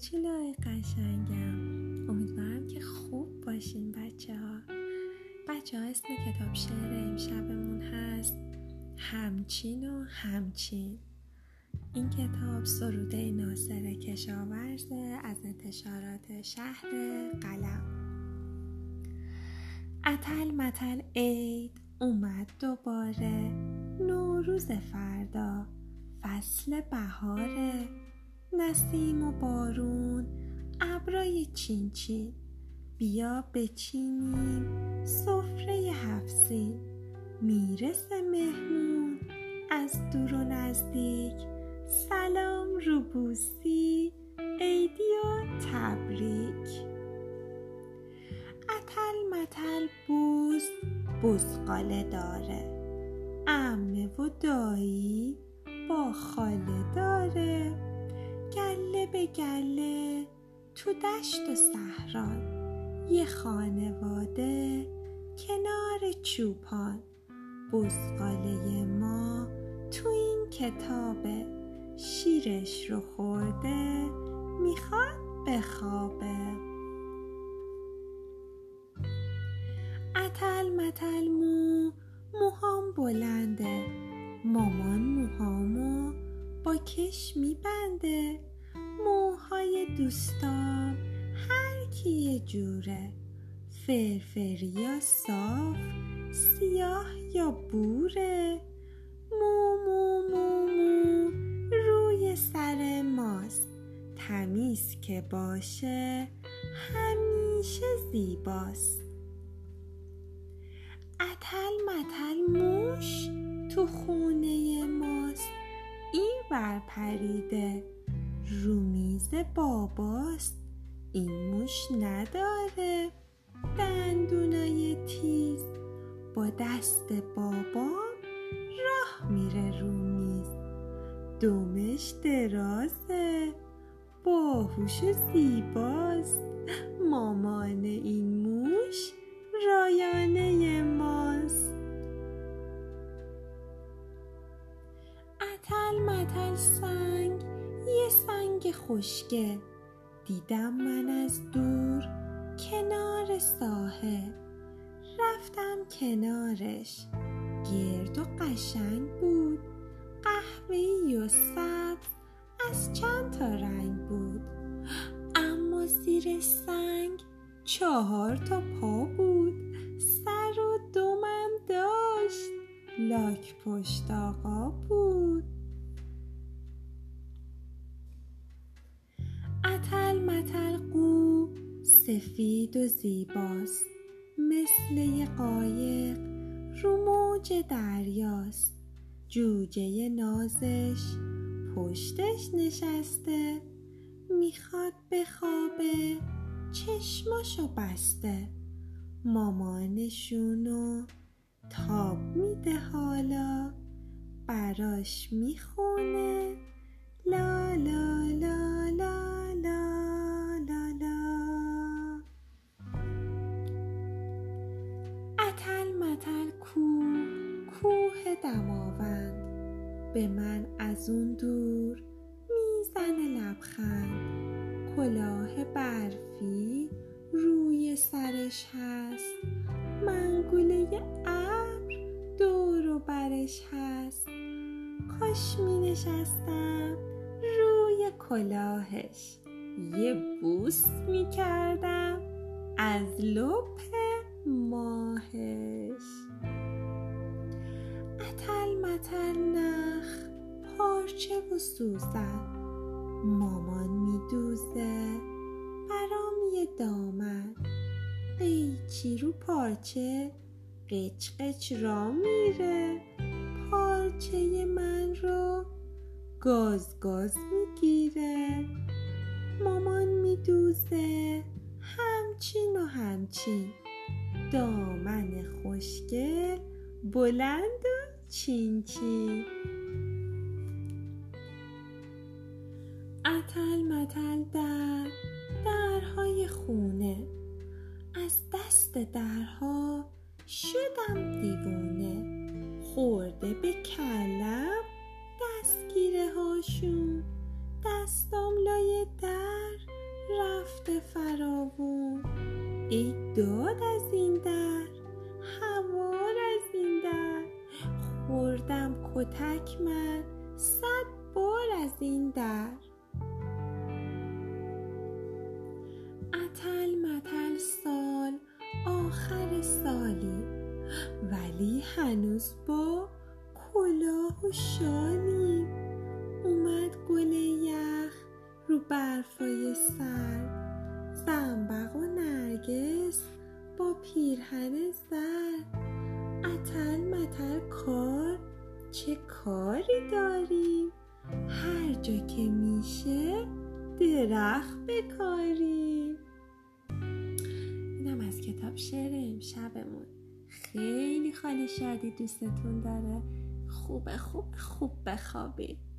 کوچولوی قشنگم. امیدوارم که خوب باشین بچه ها بچه ها اسم کتاب شعر امشبمون هست همچین و همچین. این کتاب سروده ناصر کشاورزه از انتشارات شهر قلم. اتل متل عید اومد دوباره. نوروز فردا فصل بهاره نسیم و بارون ابرای چین چین. بیا بچینیم سفره هفسین می‌رسه مهمون از دور و نزدیک. سلام روبوسی عیدی و تبریک. اتل متل بوز بزقاله داره. امه و دایی با خاله داره. گله به گله تو دشت و صحران یه خانواده کنار چوپان. بزقاله ما تو این کتابه شیرش رو خورده می‌خواد بخوابه. اتل متل مو موهام کش میبنده. موهای دوستام هر کی یه جوره. فرفری یا صاف سیاه یا بوره. مو مو مو مو روی سر ماست. تمیز که باشه همیشه زیباست. اتل متل موش تو خونه ماست. این بر پریده. رو میز باباست. این موش نداره. دندونای تیز. با دست بابا راه میره رو میز دومش درازه. باهوش زیباست. مامان این موش رایانه سنگ یه سنگ خوشگه دیدم من از دور کنار ساحل رفتم کنارش. گرد و قشنگ بود. قهوه‌ای و سبز از چند تا رنگ بود. اما زیر سنگ چهار تا پا بود. سر و دومم داشت. لاک پشت آقا بود. سفید و زیباست مثل یه قایق رو موج دریاست. جوجه نازش پشتش نشسته می‌خواد بخوابه چشماشو بسته. مامانشونو تاب میده حالا براش می‌خونه. لا لا لا لا. دماوند به من از اون دور می‌زنه لبخند. کلاه برفی روی سرش هست. منگوله ابر دور و برش هست. کاش می نشستم روی کلاهش. یه بوس می کردم از لپ ماهش. متل نخ پارچه و سوزن. مامان میدوزه برام یه دامن. قیچی رو پارچه؟ قچ قچ را میره. پارچه من رو گاز گاز می‌گیره. مامان میدوزه همچین و همچین. دامن خوشگل بلند و چین چین اتل متل در درهای خونه. از دست درها شدم دیوونه خورده به کلم دستگیره هاشون. دستام لای در رفته فراوون. ای داد از این در در خوردم کتک من صد بار از این در. اتل متل سال آخر سالی ولی هنوز با کلاه و شالی اومد گل یخ رو برفای سر زنبق و نرگس با پیرهن زرد اتل متل کار؟ چه کاری داری هر جا که میشه درخت بکاری اینم از کتاب شعر امشبمون خیلی خالی شادی دوستتون داره. خوب خوب خوب بخوابید.